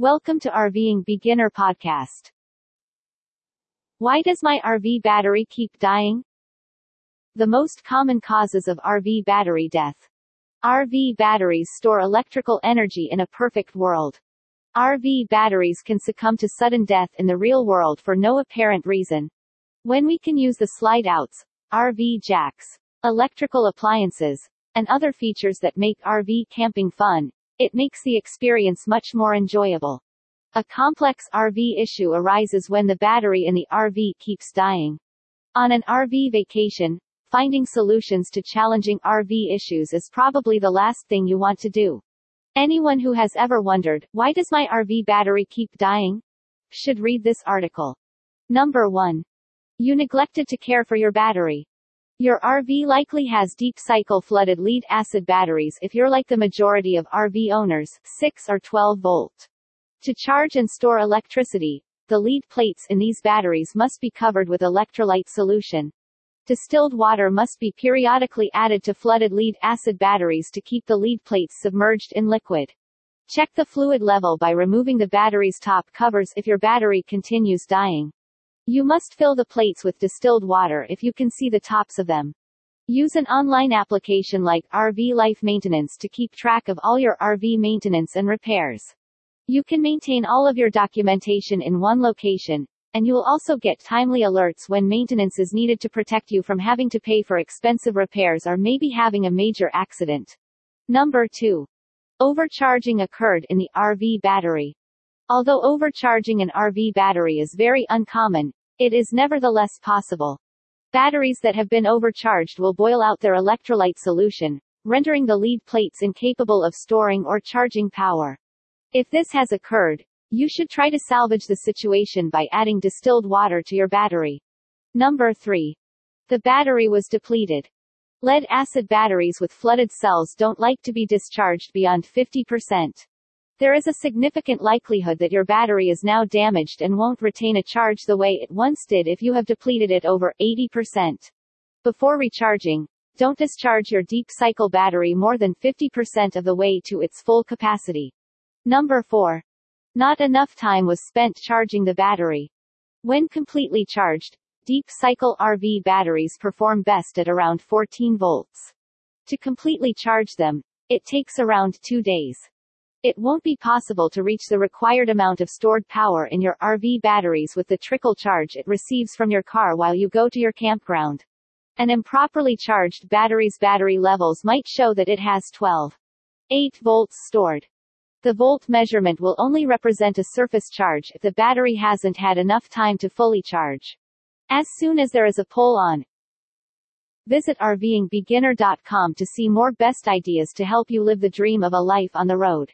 Welcome to RVing Beginner Podcast. Why does my RV battery keep dying? The most common causes of RV battery death. RV batteries store electrical energy in a perfect world. RV batteries can succumb to sudden death in the real world for no apparent reason. When we can use the slide outs, RV jacks, electrical appliances, and other features that make RV camping fun, it makes the experience much more enjoyable. A complex RV issue arises when the battery in the RV keeps dying. On an RV vacation, finding solutions to challenging RV issues is probably the last thing you want to do. Anyone who has ever wondered, why does my RV battery keep dying? Should read this article. Number 1. You neglected to care for your battery. Your RV likely has deep cycle flooded lead acid batteries if you're like the majority of RV owners, 6 or 12 volt. To charge and store electricity, the lead plates in these batteries must be covered with electrolyte solution. Distilled water must be periodically added to flooded lead acid batteries to keep the lead plates submerged in liquid. Check the fluid level by removing the battery's top covers if your battery continues dying. You must fill the plates with distilled water if you can see the tops of them. Use an online application like RV Life Maintenance to keep track of all your RV maintenance and repairs. You can maintain all of your documentation in one location, and you will also get timely alerts when maintenance is needed to protect you from having to pay for expensive repairs or maybe having a major accident. Number 2. Overcharging occurred in the RV battery. Although overcharging an RV battery is very uncommon, it is nevertheless possible. Batteries that have been overcharged will boil out their electrolyte solution, rendering the lead plates incapable of storing or charging power. If this has occurred, you should try to salvage the situation by adding distilled water to your battery. Number 3. The battery was depleted. Lead acid batteries with flooded cells don't like to be discharged beyond 50%. There is a significant likelihood that your battery is now damaged and won't retain a charge the way it once did if you have depleted it over 80%. Before recharging, don't discharge your deep cycle battery more than 50% of the way to its full capacity. Number 4. Not enough time was spent charging the battery. When completely charged, deep cycle RV batteries perform best at around 14 volts. To completely charge them, it takes around two days. It won't be possible to reach the required amount of stored power in your RV batteries with the trickle charge it receives from your car while you go to your campground. An improperly charged battery's battery levels might show that it has 12. 8 volts stored. The volt measurement will only represent a surface charge if the battery hasn't had enough time to fully charge. As soon as there is a pull on, visit RVingBeginner.com to see more best ideas to help you live the dream of a life on the road.